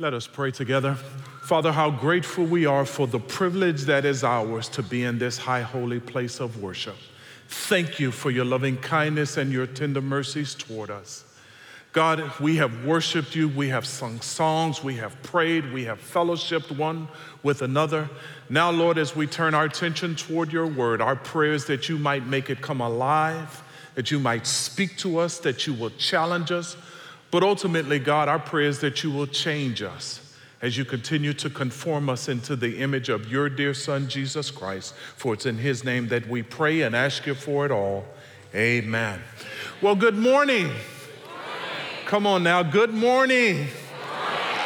Let us pray together. Father, how grateful we are for the privilege that is ours to be in this high holy place of worship. Thank you for your loving kindness and your tender mercies toward us. God, we have worshiped you, we have sung songs, we have prayed, we have fellowshipped one with another. Now, Lord, as we turn our attention toward your word, our prayer is that you might make it come alive, that you might speak to us, that you will challenge us, but ultimately, God, our prayer is that you will change us as you continue to conform us into the image of your dear Son, Jesus Christ. For it's in his name that we pray and ask you for it all. Amen. Well, good morning. Come on now, good morning.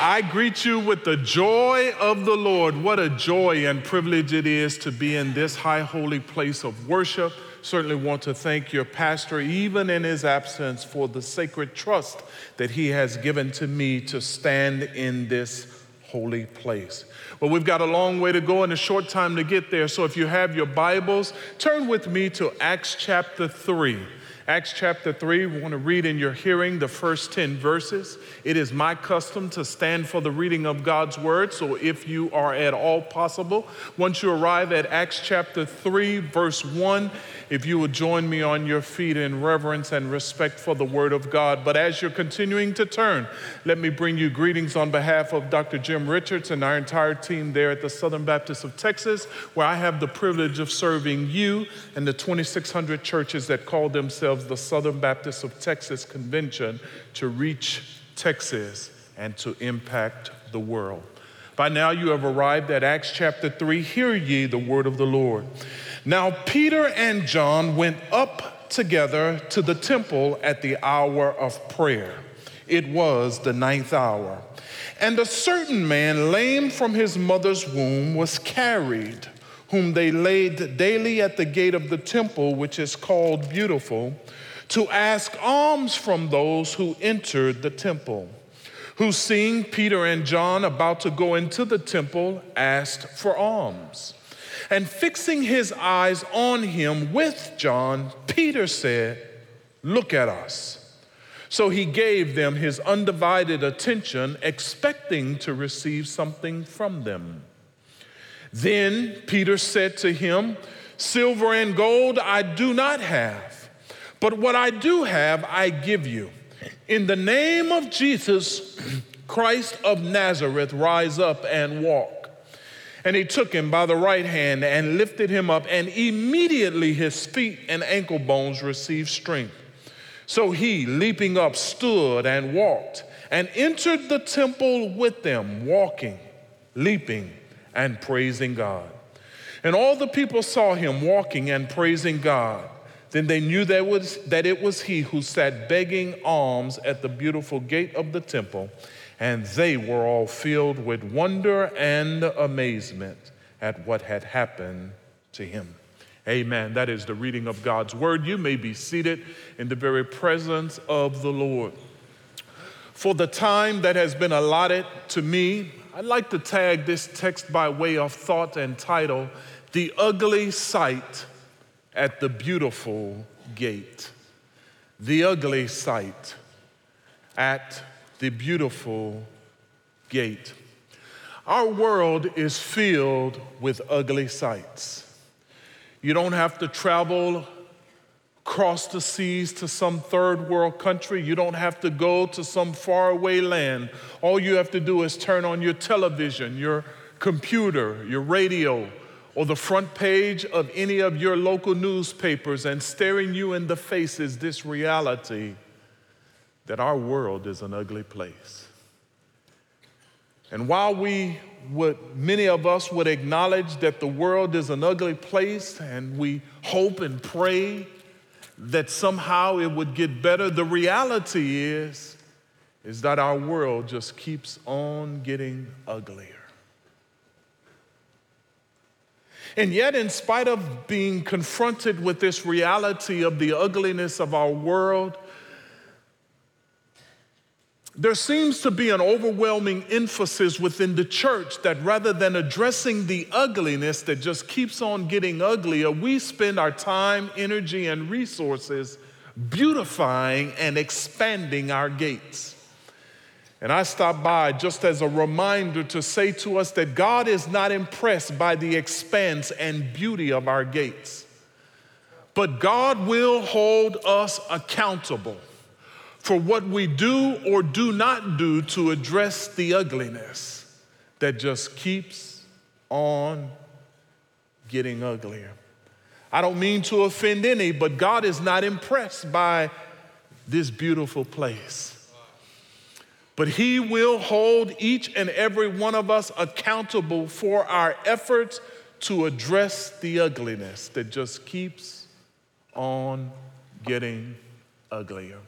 I greet you with the joy of the Lord. What a joy and privilege it is to be in this high holy place of worship certainly want to thank your pastor, even in his absence, for the sacred trust that he has given to me to stand in this holy place. Well, we've got a long way to go and a short time to get there. So if you have your Bibles, turn with me to Acts chapter 3. Acts chapter 3, we want to read in your hearing the first 10 verses. It is my custom to stand for the reading of God's word. So if you are at all possible, once you arrive at Acts chapter 3, verse 1, if you would join me on your feet in reverence and respect for the Word of God. But as you're continuing to turn, let me bring you greetings on behalf of Dr. Jim Richards and our entire team there at the Southern Baptist of Texas, where I have the privilege of serving you and the 2,600 churches that call themselves the Southern Baptist of Texas Convention to reach Texas and to impact the world. By now you have arrived at Acts chapter 3. Hear ye the word of the Lord. Now, Peter and John went up together to the temple at the hour of prayer. It was the ninth hour. And a certain man, lame from his mother's womb, was carried, whom they laid daily at the gate of the temple, which is called Beautiful, to ask alms from those who entered the temple. Who, seeing Peter and John about to go into the temple, asked for alms. And fixing his eyes on him with John, Peter said, Look at us. So he gave them his undivided attention, expecting to receive something from them. Then Peter said to him, Silver and gold I do not have, but what I do have I give you. In the name of Jesus, Christ of Nazareth, rise up and walk. And he took him by the right hand and lifted him up, and immediately his feet and ankle bones received strength. So he, leaping up, stood and walked and entered the temple with them, walking, leaping, and praising God. And all the people saw him walking and praising God. Then they knew that, was, that it was he who sat begging alms at the beautiful gate of the temple and they were all filled with wonder and amazement at what had happened to him. Amen. That is the reading of God's word. You may be seated in the very presence of the Lord. For the time that has been allotted to me, I'd like to tag this text by way of thought and title The Ugly Sight at the Beautiful Gate. The Ugly Sight at the beautiful gate. Our world is filled with ugly sights. You don't have to travel across the seas to some third world country. You don't have to go to some faraway land. All you have to do is turn on your television, your computer, your radio, or the front page of any of your local newspapers, and staring you in the face is this reality that our world is an ugly place. And while we would, many of us would acknowledge that the world is an ugly place and we hope and pray that somehow it would get better, the reality is, is that our world just keeps on getting uglier. And yet, in spite of being confronted with this reality of the ugliness of our world, there seems to be an overwhelming emphasis within the church that rather than addressing the ugliness that just keeps on getting uglier, we spend our time, energy, and resources beautifying and expanding our gates. And I stop by just as a reminder to say to us that God is not impressed by the expanse and beauty of our gates, but God will hold us accountable for what we do or do not do to address the ugliness that just keeps on getting uglier. I don't mean to offend any, but God is not impressed by this beautiful place. But He will hold each and every one of us accountable for our efforts to address the ugliness that just keeps on getting uglier.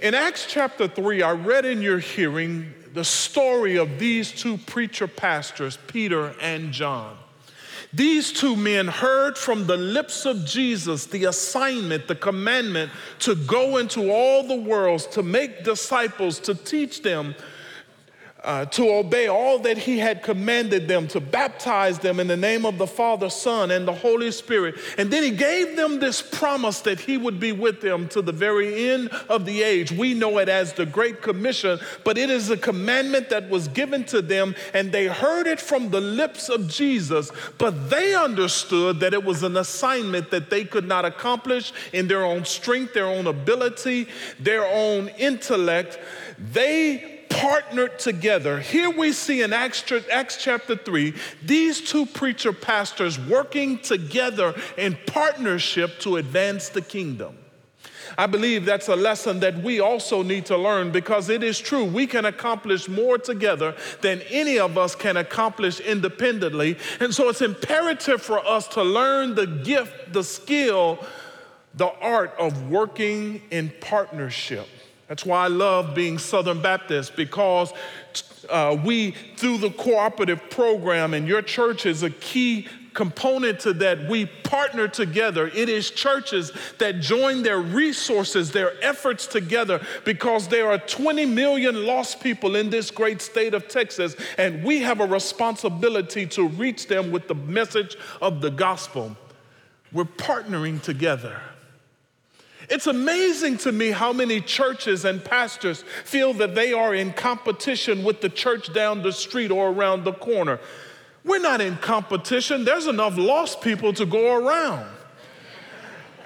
In Acts chapter 3, I read in your hearing the story of these two preacher pastors, Peter and John. These two men heard from the lips of Jesus the assignment, the commandment to go into all the worlds, to make disciples, to teach them uh, to obey all that he had commanded them, to baptize them in the name of the Father, Son, and the Holy Spirit. And then he gave them this promise that he would be with them to the very end of the age. We know it as the Great Commission, but it is a commandment that was given to them, and they heard it from the lips of Jesus, but they understood that it was an assignment that they could not accomplish in their own strength, their own ability, their own intellect. They partnered together. Here we see in Acts, chapter 3 these two preacher pastors working together in partnership to advance the kingdom. I believe that's a lesson that we also need to learn because it is true. We can accomplish more together than any of us can accomplish independently. And so it's imperative for us to learn the gift, the skill, the art of working in partnership. That's why I love being Southern Baptist because uh, we, through the cooperative program, and your church is a key component to that, we partner together. It is churches that join their resources, their efforts together, because there are 20 million lost people in this great state of Texas, and we have a responsibility to reach them with the message of the gospel. We're partnering together. It's amazing to me how many churches and pastors feel that they are in competition with the church down the street or around the corner. We're not in competition, there's enough lost people to go around.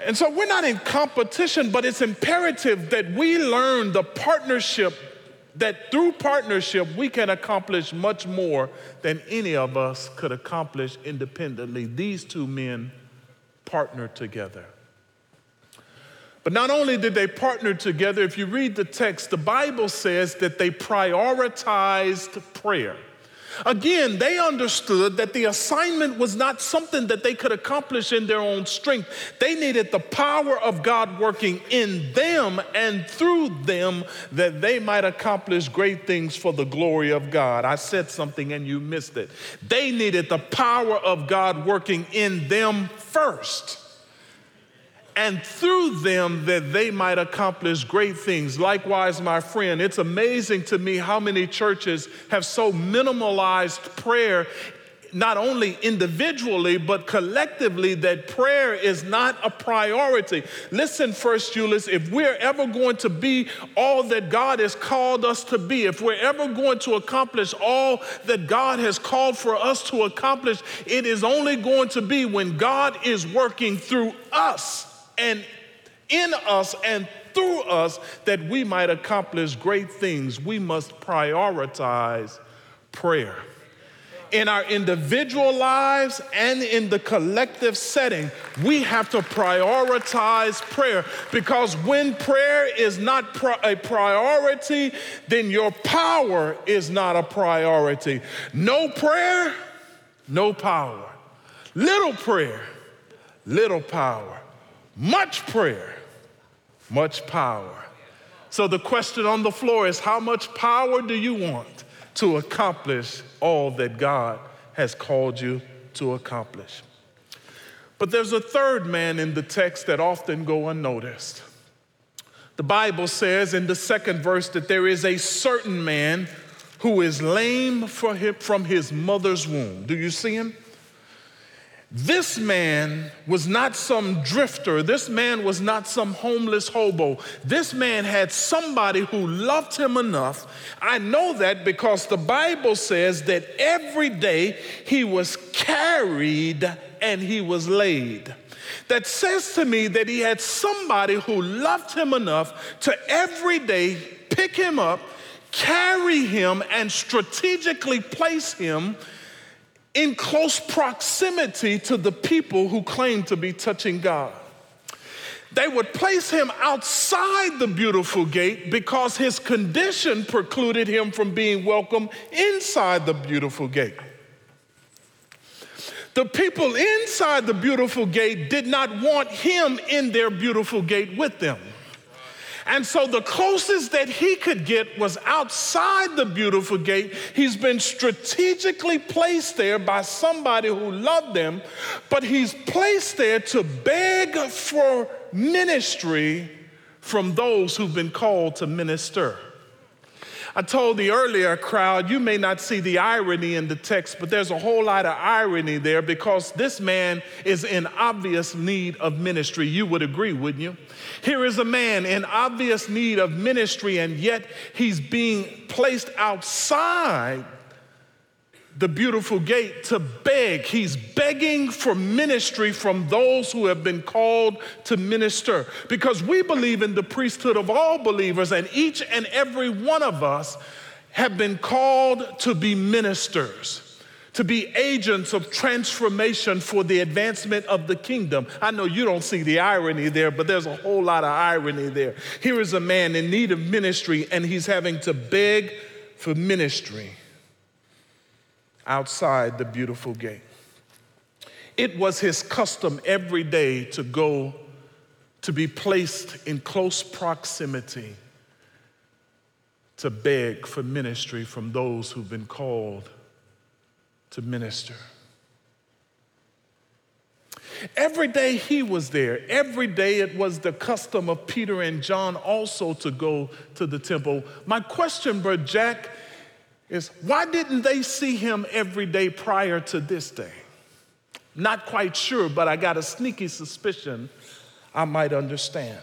And so we're not in competition, but it's imperative that we learn the partnership, that through partnership, we can accomplish much more than any of us could accomplish independently. These two men partnered together. But not only did they partner together, if you read the text, the Bible says that they prioritized prayer. Again, they understood that the assignment was not something that they could accomplish in their own strength. They needed the power of God working in them and through them that they might accomplish great things for the glory of God. I said something and you missed it. They needed the power of God working in them first and through them that they might accomplish great things. Likewise, my friend, it's amazing to me how many churches have so minimalized prayer not only individually but collectively that prayer is not a priority listen first Euless if we're ever going to be all that god has called us to be if we're ever going to accomplish all that god has called for us to accomplish it is only going to be when god is working through us and in us and through us that we might accomplish great things. We must prioritize prayer. In our individual lives and in the collective setting, we have to prioritize prayer because when prayer is not a priority, then your power is not a priority. No prayer, no power. Little prayer, little power. Much prayer, much power. So the question on the floor is how much power do you want to accomplish all that God has called you to accomplish? But there's a third man in the text that often go unnoticed. The Bible says in the second verse that there is a certain man who is lame from his mother's womb. Do you see him? This man was not some drifter. This man was not some homeless hobo. This man had somebody who loved him enough. I know that because the Bible says that every day he was carried and he was laid. That says to me that he had somebody who loved him enough to every day pick him up, carry him, and strategically place him in close proximity to the people who claim to be touching God. They would place him outside the beautiful gate because his condition precluded him from being welcome inside the beautiful gate. The people inside the beautiful gate did not want him in their beautiful gate with them. And so the closest that he could get was outside the beautiful gate. He's been strategically placed there by somebody who loved him, but he's placed there to beg for ministry from those who've been called to minister. I told the earlier crowd, you may not see the irony in the text, but there's a whole lot of irony there because this man is in obvious need of ministry. You would agree, wouldn't you? Here is a man in obvious need of ministry, and yet he's being placed outside the beautiful gate to beg. He's begging for ministry from those who have been called to minister because we believe in the priesthood of all believers, and each and every one of us have been called to be ministers. To be agents of transformation for the advancement of the kingdom. I know you don't see the irony there, but there's a whole lot of irony there. Here is a man in need of ministry, and he's having to beg for ministry outside the beautiful gate. It was his custom every day to go to be placed in close proximity to beg for ministry from those who've been called to minister. Every day he was there. Every day it was the custom of Peter and John also to go to the temple. My question, Brother Jack, is why didn't they see him every day prior to this day? Not quite sure, but I got a sneaky suspicion I might understand.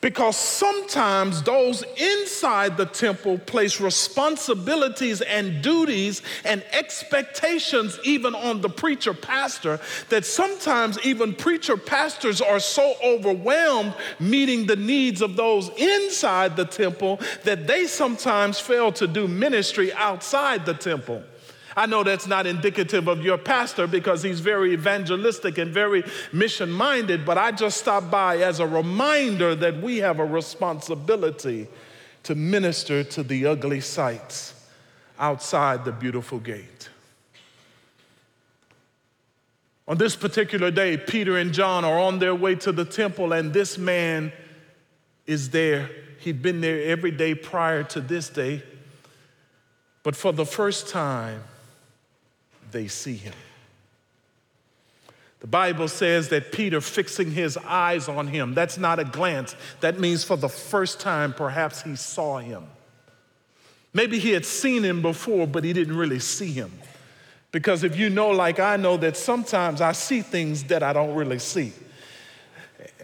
Because sometimes those inside the temple place responsibilities and duties and expectations even on the preacher pastor that sometimes even preacher pastors are so overwhelmed meeting the needs of those inside the temple that they sometimes fail to do ministry outside the temple. I know that's not indicative of your pastor because he's very evangelistic and very mission minded, but I just stopped by as a reminder that we have a responsibility to minister to the ugly sights outside the beautiful gate. On this particular day, Peter and John are on their way to the temple, and this man is there. He'd been there every day prior to this day. But for the first time, they see him. The Bible says that Peter fixing his eyes on him, that's not a glance. That means for the first time, perhaps he saw him. Maybe he had seen him before, but he didn't really see him. Because if you know, like I know, that sometimes I see things that I don't really see.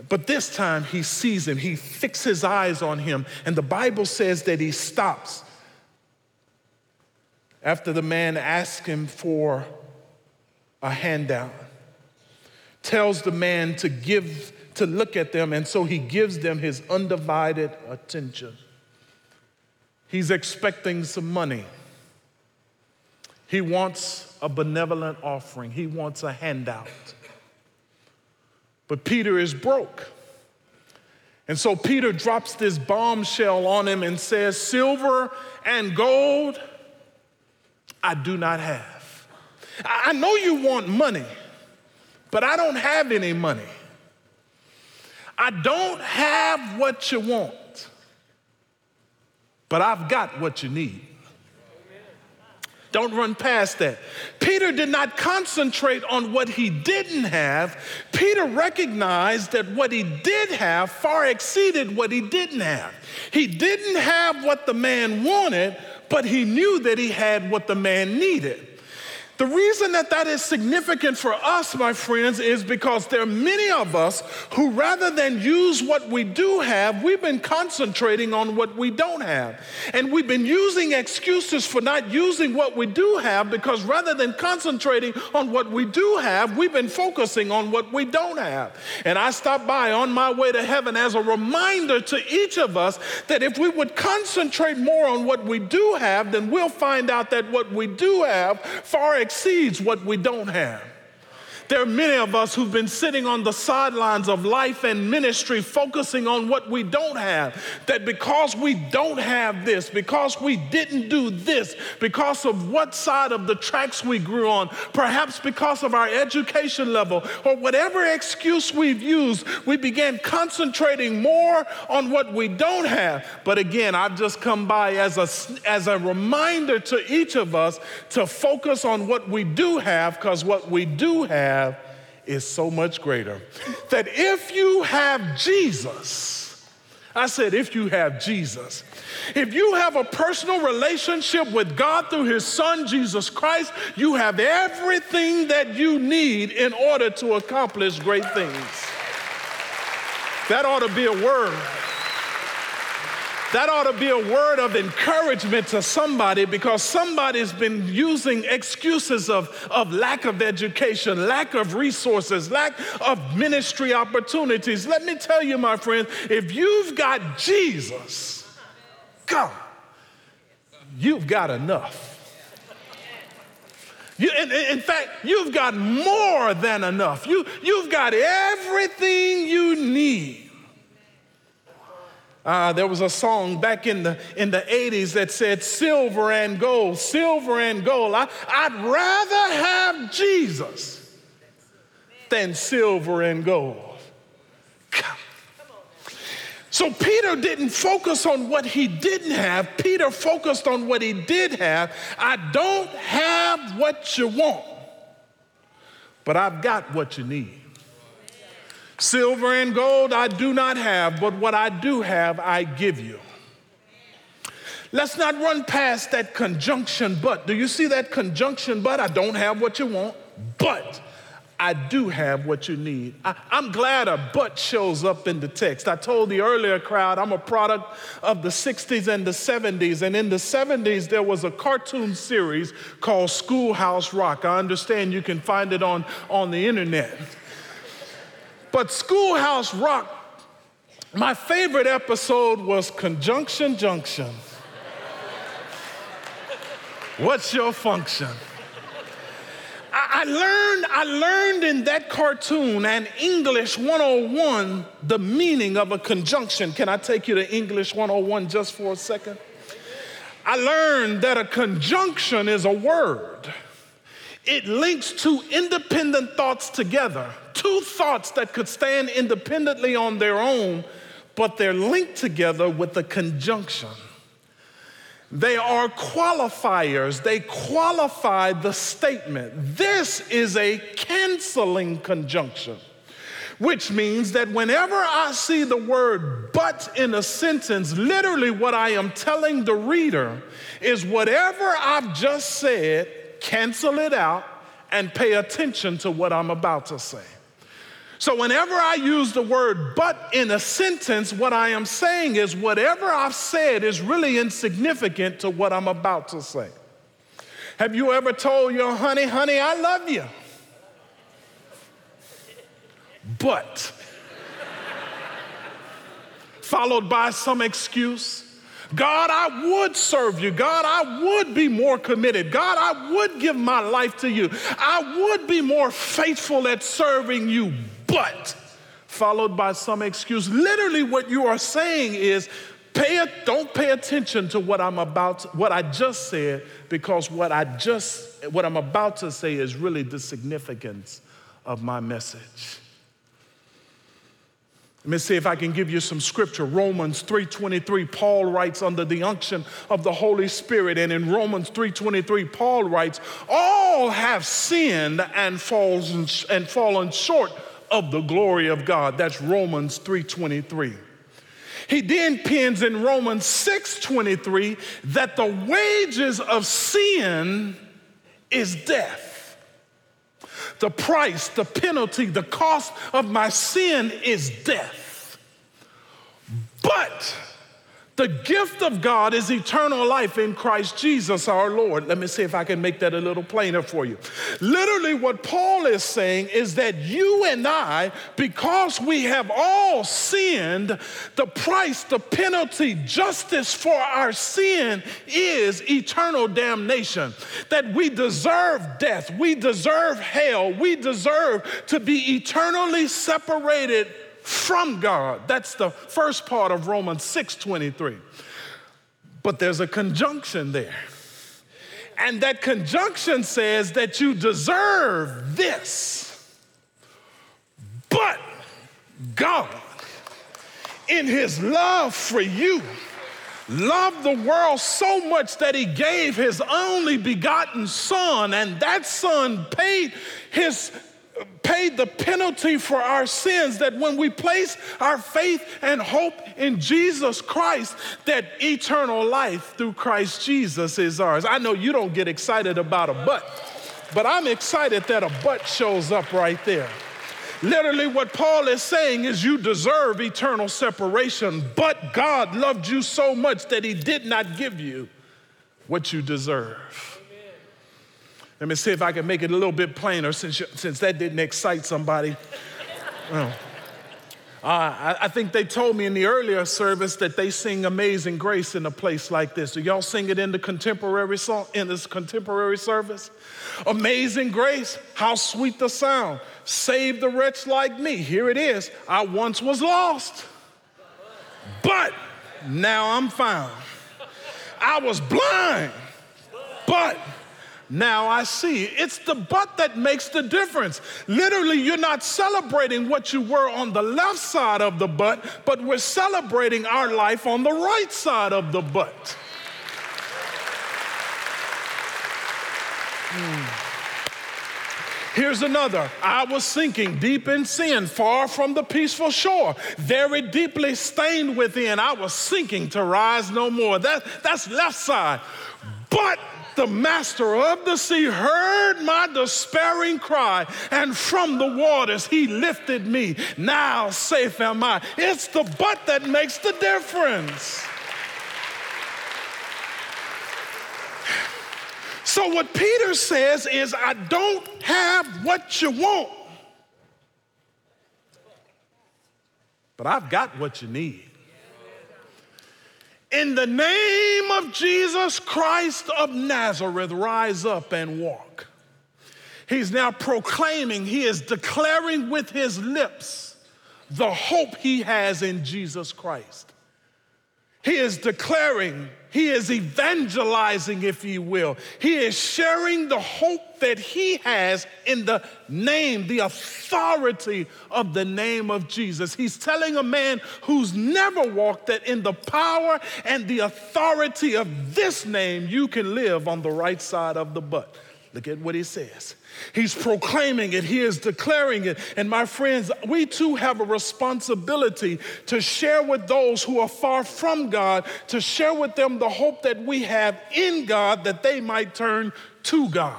But this time he sees him, he fixes his eyes on him, and the Bible says that he stops after the man asks him for a handout, tells the man to give, to look at them, and so he gives them his undivided attention. He's expecting some money. He wants a benevolent offering, he wants a handout. But Peter is broke. And so Peter drops this bombshell on him and says, Silver and gold I do not have. I know you want money, but I don't have any money. I don't have what you want, but I've got what you need. Don't run past that. Peter did not concentrate on what he didn't have. Peter recognized that what he did have far exceeded what he didn't have. He didn't have what the man wanted, but he knew that he had what the man needed. The reason that that is significant for us, my friends, is because there are many of us who, rather than use what we do have, we've been concentrating on what we don't have. And we've been using excuses for not using what we do have because rather than concentrating on what we do have, we've been focusing on what we don't have. And I stopped by on my way to heaven as a reminder to each of us that if we would concentrate more on what we do have, then we'll find out that what we do have far exceeds what we don't have. There are many of us who've been sitting on the sidelines of life and ministry focusing on what we don't have. That because we don't have this, because we didn't do this, because of what side of the tracks we grew on, perhaps because of our education level, or whatever excuse we've used, we began concentrating more on what we don't have. But again, I've just come by as a, as a reminder to each of us to focus on what we do have, because what we do have have is so much greater. That if you have Jesus, I said, if you have Jesus, if you have a personal relationship with God through His Son, Jesus Christ, you have everything that you need in order to accomplish great things. That ought to be a word. That ought to be a word of encouragement to somebody because somebody's been using excuses of, of lack of education, lack of resources, lack of ministry opportunities. Let me tell you, my friend, if you've got Jesus, God, you've got enough. You, in, in, fact, you've got more than enough. You, you've got everything you need uh, there was a song back in the, in the 80s that said, Silver and gold, silver and gold. I, I'd rather have Jesus than silver and gold. So Peter didn't focus on what he didn't have. Peter focused on what he did have. I don't have what you want, but I've got what you need. Silver and gold I do not have, but what I do have, I give you. Let's not run past that conjunction but. Do you see that conjunction but? I don't have what you want, but I do have what you need. I, am glad a but shows up in the text. I told the earlier crowd I'm a product of the 60s and the 70s. And in the 70s, there was a cartoon series called Schoolhouse Rock. I understand you can find it on, on the internet. But Schoolhouse Rock, my favorite episode was Conjunction Junction. What's your function? I, learned, I learned in that cartoon and English 101 the meaning of a conjunction. Can I take you to English 101 just for a second? I learned that a conjunction is a word. It links two independent thoughts together two thoughts that could stand independently on their own, but they're linked together with a conjunction. They are qualifiers, they qualify the statement. This is a canceling conjunction, which means that whenever I see the word but in a sentence, literally what I am telling the reader is whatever I've just said, cancel it out and pay attention to what I'm about to say. So, whenever I use the word but in a sentence, what I am saying is whatever I've said is really insignificant to what I'm about to say. Have you ever told your honey, honey, I love you? But, followed by some excuse. God, I would serve you. God, I would be more committed. God, I would give my life to you. I would be more faithful at serving you but, followed by some excuse. Literally, what you are saying is, pay a, don't pay attention to what I'm about, what I just said, because what I just, what I'm about to say is really the significance of my message. Let me see if I can give you some scripture. Romans 3:23, Paul writes under the unction of the Holy Spirit. And in Romans 3:23, Paul writes, All have sinned and fallen, and fallen short of the glory of God. That's Romans 3:23. He then pins in Romans 6:23 that the wages of sin is death. The price, the penalty, the cost of my sin is death. But the gift of God is eternal life in Christ Jesus our Lord. Let me see if I can make that a little plainer for you. Literally, what Paul is saying is that you and I, because we have all sinned, the price, the penalty, justice for our sin is eternal damnation. That we deserve death, we deserve hell, we deserve to be eternally separated from God. That's the first part of Romans 6:23. But there's a conjunction there. And that conjunction says that you deserve this. But God, in his love for you, loved the world so much that he gave his only begotten son, and that son paid his paid the penalty for our sins that when we place our faith and hope in Jesus Christ that eternal life through Christ Jesus is ours. I know you don't get excited about a but, but I'm excited that a but shows up right there. Literally, what Paul is saying is you deserve eternal separation, but God loved you so much that he did not give you what you deserve. Let me see if I can make it a little bit plainer since, since that didn't excite somebody. well, uh, I, I, think they told me in the earlier service that they sing Amazing Grace in a place like this. Do y'all sing it in the contemporary song in this contemporary service? Amazing Grace, how sweet the sound. Save the wretch like me. Here it is. I once was lost, but now I'm found. I was blind, but now I see. It's the but that makes the difference. Literally, you're not celebrating what you were on the left side of the but, but we're celebrating our life on the right side of the but. Hmm. Here's another. I was sinking deep in sin, far from the peaceful shore, very deeply stained within. I was sinking to rise no more. That, that's left side. But the master of the sea heard my despairing cry, and from the waters he lifted me. Now safe am I. It's the but that makes the difference. So, what Peter says is, I don't have what you want, but I've got what you need. In the name of Jesus Christ of Nazareth, rise up and walk. He's now proclaiming, he is declaring with his lips the hope he has in Jesus Christ. He is declaring he is evangelizing, if you will. He is sharing the hope that he has in the name, the authority of the name of Jesus. He's telling a man who's never walked that in the power and the authority of this name, you can live on the right side of the but. Look at what he says. He's proclaiming it, he is declaring it. And my friends, we too have a responsibility to share with those who are far from God, to share with them the hope that we have in God that they might turn to God.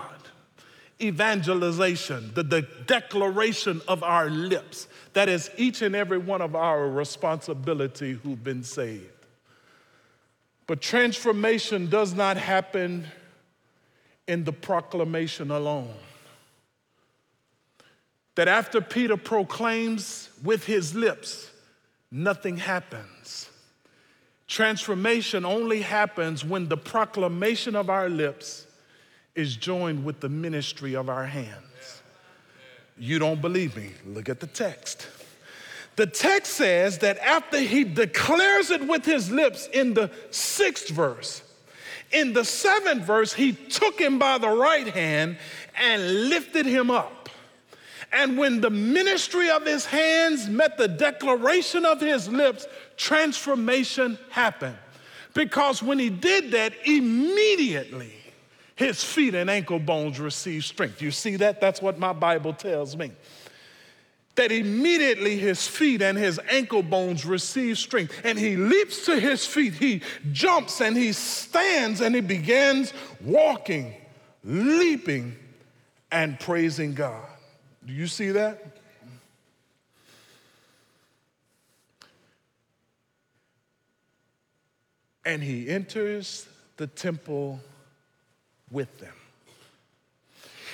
Evangelization, the, the declaration of our lips. That is each and every one of our responsibility who've been saved. But transformation does not happen in the proclamation alone that after Peter proclaims with his lips, nothing happens. Transformation only happens when the proclamation of our lips is joined with the ministry of our hands. You don't believe me? Look at the text. The text says that after he declares it with his lips in the sixth verse, in the seventh verse, he took him by the right hand and lifted him up. And when the ministry of his hands met the declaration of his lips, transformation happened. Because when he did that, immediately his feet and ankle bones received strength. You see that? That's what my Bible tells me. That immediately his feet and his ankle bones receive strength. And he leaps to his feet, he jumps and he stands and he begins walking, leaping, and praising God. Do you see that? And he enters the temple with them.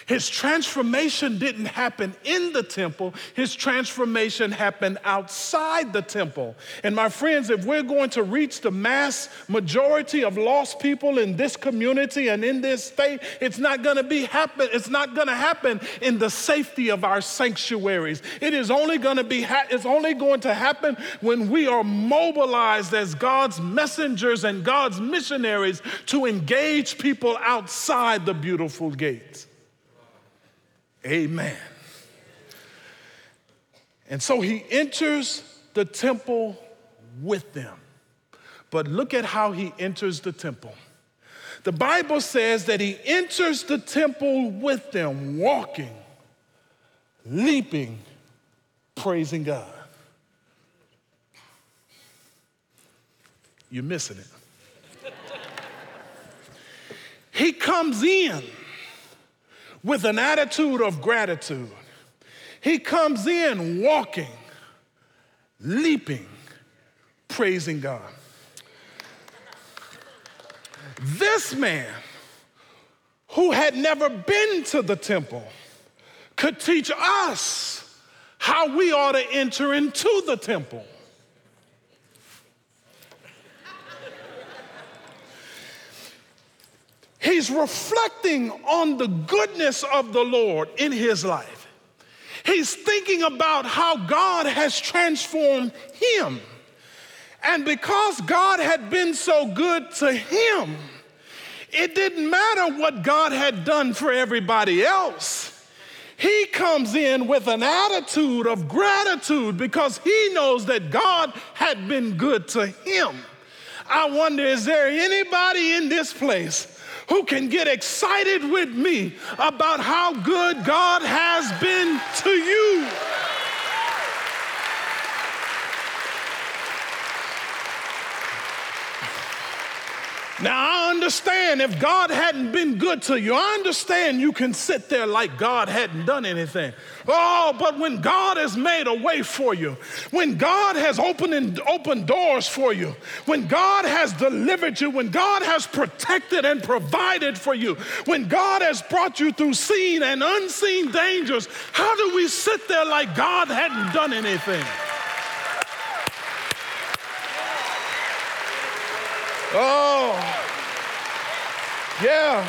His transformation didn't happen in the temple, his transformation happened outside the temple. And my friends, if we're going to reach the mass majority of lost people in this community and in this state, it's not going to be happen it's not going to happen in the safety of our sanctuaries. It is only going to be ha- it's only going to happen when we are mobilized as God's messengers and God's missionaries to engage people outside the beautiful gates. Amen. And so he enters the temple with them. But look at how he enters the temple. The Bible says that he enters the temple with them, walking, leaping, praising God. You're missing it. he comes in with an attitude of gratitude. He comes in walking, leaping, praising God. This man, who had never been to the temple, could teach us how we ought to enter into the temple. He's reflecting on the goodness of the Lord in his life. He's thinking about how God has transformed him. And because God had been so good to him, it didn't matter what God had done for everybody else. He comes in with an attitude of gratitude because he knows that God had been good to him. I wonder is there anybody in this place who can get excited with me about how good God has been to you. Now, I understand if God hadn't been good to you, I understand you can sit there like God hadn't done anything. Oh, but when God has made a way for you, when God has opened, opened doors for you, when God has delivered you, when God has protected and provided for you, when God has brought you through seen and unseen dangers, how do we sit there like God hadn't done anything? Oh, yeah.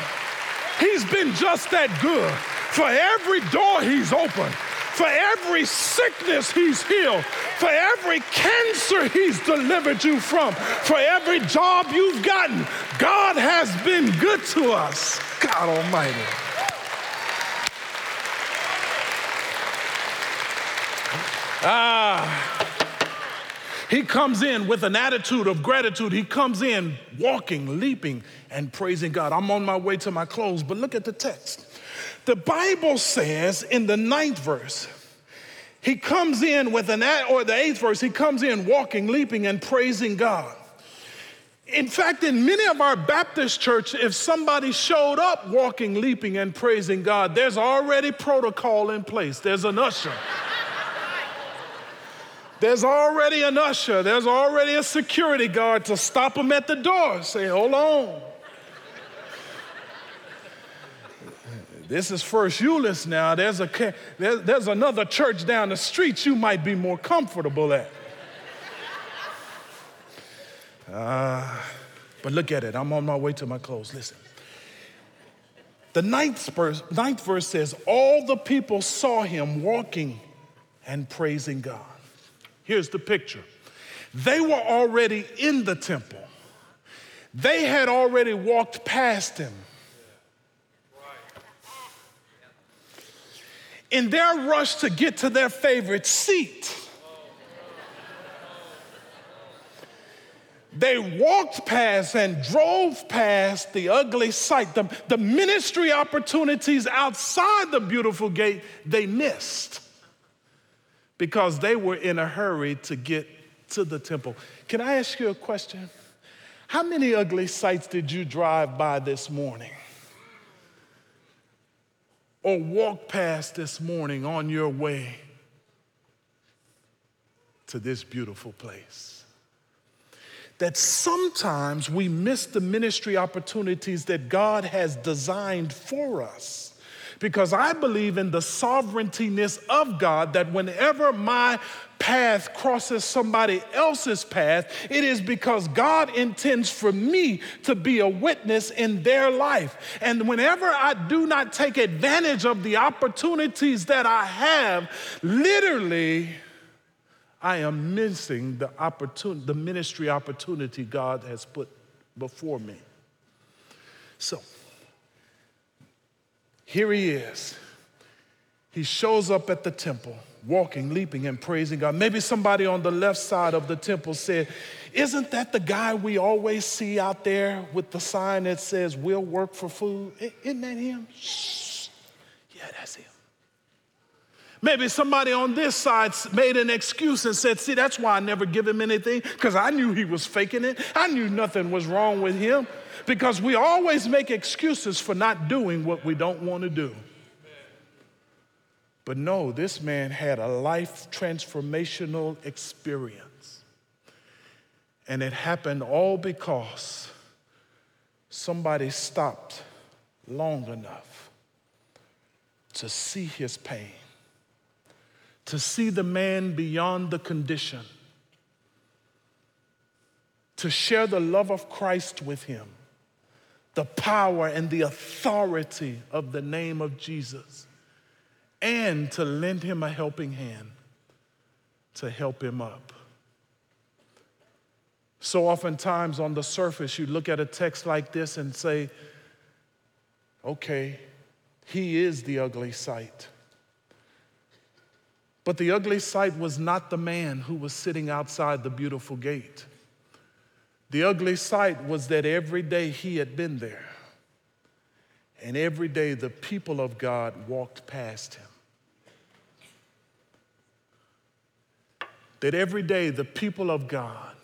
He's been just that good. For every door he's opened, for every sickness he's healed, for every cancer he's delivered you from, for every job you've gotten, God has been good to us. God Almighty. Ah. He comes in with an attitude of gratitude. He comes in walking, leaping, and praising God. I'm on my way to my close, but look at the text. The Bible says in the ninth verse, he comes in with an, or the eighth verse, he comes in walking, leaping, and praising God. In fact, in many of our Baptist church, if somebody showed up walking, leaping, and praising God, there's already protocol in place. There's an usher. There's already an usher, there's already a security guard to stop them at the door. Say, hold on. this is First Euless now. There's, a, there's, there's another church down the street you might be more comfortable at. Uh, but look at it. I'm on my way to my close. Listen. The ninth verse, ninth verse says, All the people saw him walking and praising God. Here's the picture. They were already in the temple, they had already walked past him. In their rush to get to their favorite seat, they walked past and drove past the ugly sight, the, the ministry opportunities outside the beautiful gate they missed because they were in a hurry to get to the temple. Can I ask you a question? How many ugly sights did you drive by this morning? or walk past this morning on your way to this beautiful place. That sometimes we miss the ministry opportunities that God has designed for us because I believe in the sovereigntyness of God that whenever my path crosses somebody else's path, it is because God intends for me to be a witness in their life. And whenever I do not take advantage of the opportunities that I have, literally, I am missing the opportunity, the ministry opportunity God has put before me. So, here he is. He shows up at the temple, walking, leaping, and praising God. Maybe somebody on the left side of the temple said, Isn't that the guy we always see out there with the sign that says, We'll work for food? Isn't that him? Shh. Yeah, that's him. Maybe somebody on this side made an excuse and said, See, that's why I never give him anything, because I knew he was faking it. I knew nothing was wrong with him because we always make excuses for not doing what we don't want to do. But no, this man had a life transformational experience. And it happened all because somebody stopped long enough to see his pain, to see the man beyond the condition, to share the love of Christ with him the power and the authority of the name of Jesus and to lend him a helping hand to help him up. So oftentimes on the surface, you look at a text like this and say, okay, he is the ugly sight. But the ugly sight was not the man who was sitting outside the beautiful gate. The ugly sight was that every day he had been there, and every day the people of God walked past him. That every day the people of God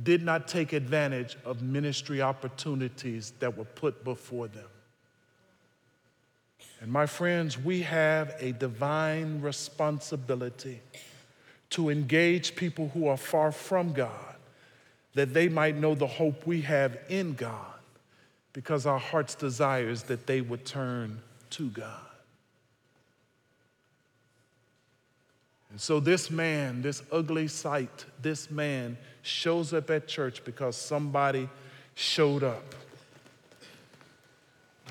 did not take advantage of ministry opportunities that were put before them. And my friends, we have a divine responsibility to engage people who are far from God that they might know the hope we have in God, because our heart's desire is that they would turn to God. And so, this man, this ugly sight, this man shows up at church because somebody showed up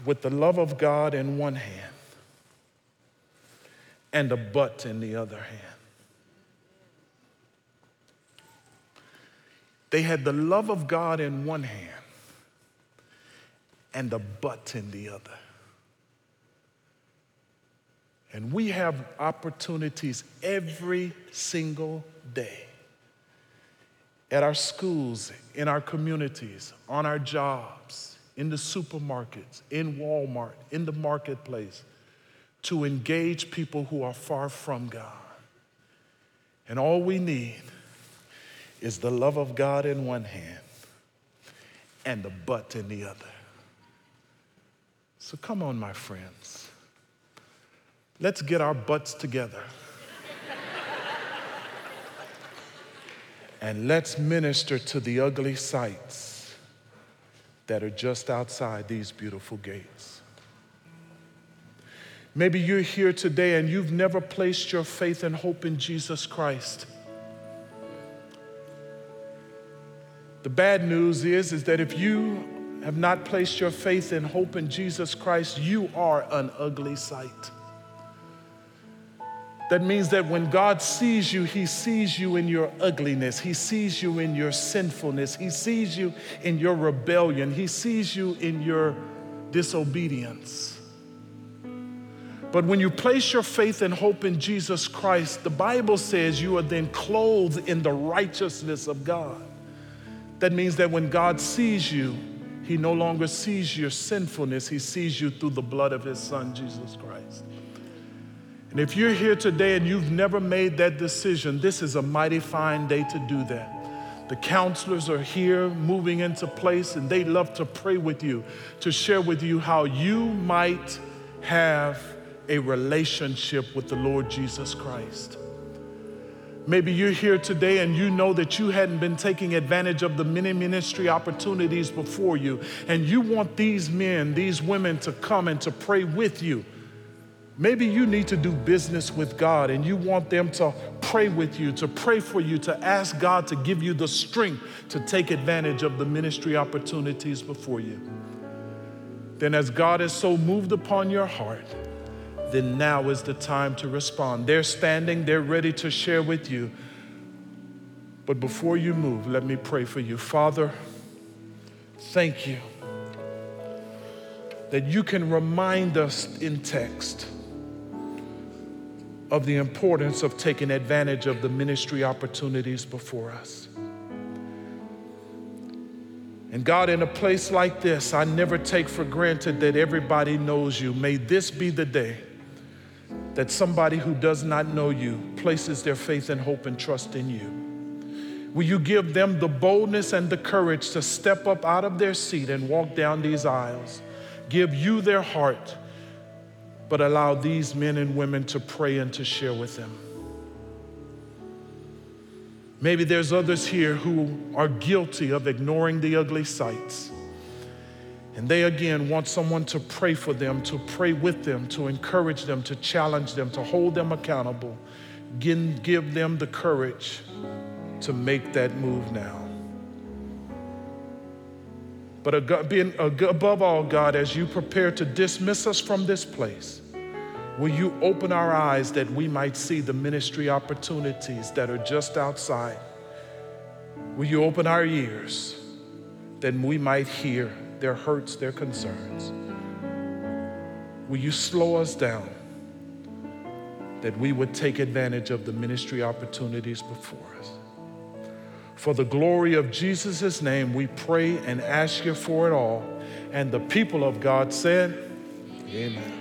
with the love of God in one hand and a but in the other hand. They had the love of God in one hand and the but in the other. And we have opportunities every single day at our schools, in our communities, on our jobs, in the supermarkets, in Walmart, in the marketplace, to engage people who are far from God. And all we need is the love of God in one hand and the but in the other. So come on, my friends. Let's get our buts together. and let's minister to the ugly sights that are just outside these beautiful gates. Maybe you're here today and you've never placed your faith and hope in Jesus Christ. The bad news is, is that if you have not placed your faith and hope in Jesus Christ, you are an ugly sight. That means that when God sees you, He sees you in your ugliness. He sees you in your sinfulness. He sees you in your rebellion. He sees you in your disobedience. But when you place your faith and hope in Jesus Christ, the Bible says you are then clothed in the righteousness of God. That means that when God sees you, he no longer sees your sinfulness, he sees you through the blood of his son, Jesus Christ. And if you're here today and you've never made that decision, this is a mighty fine day to do that. The counselors are here moving into place, and they love to pray with you, to share with you how you might have a relationship with the Lord Jesus Christ. Maybe you're here today and you know that you hadn't been taking advantage of the many ministry opportunities before you, and you want these men, these women to come and to pray with you. Maybe you need to do business with God and you want them to pray with you, to pray for you, to ask God to give you the strength to take advantage of the ministry opportunities before you. Then, as God has so moved upon your heart, then now is the time to respond. They're standing, they're ready to share with you. But before you move, let me pray for you. Father, thank you that you can remind us in text of the importance of taking advantage of the ministry opportunities before us. And God, in a place like this, I never take for granted that everybody knows you. May this be the day that somebody who does not know you places their faith and hope and trust in you. Will you give them the boldness and the courage to step up out of their seat and walk down these aisles? Give you their heart, but allow these men and women to pray and to share with them. Maybe there's others here who are guilty of ignoring the ugly sights. And they again want someone to pray for them, to pray with them, to encourage them, to challenge them, to hold them accountable. Give, them the courage to make that move now. But above all, God, as you prepare to dismiss us from this place, will you open our eyes that we might see the ministry opportunities that are just outside? Will you open our ears that we might hear their hurts, their concerns. Will you slow us down that we would take advantage of the ministry opportunities before us? For the glory of Jesus' name, we pray and ask you for it all. And the people of God said, Amen.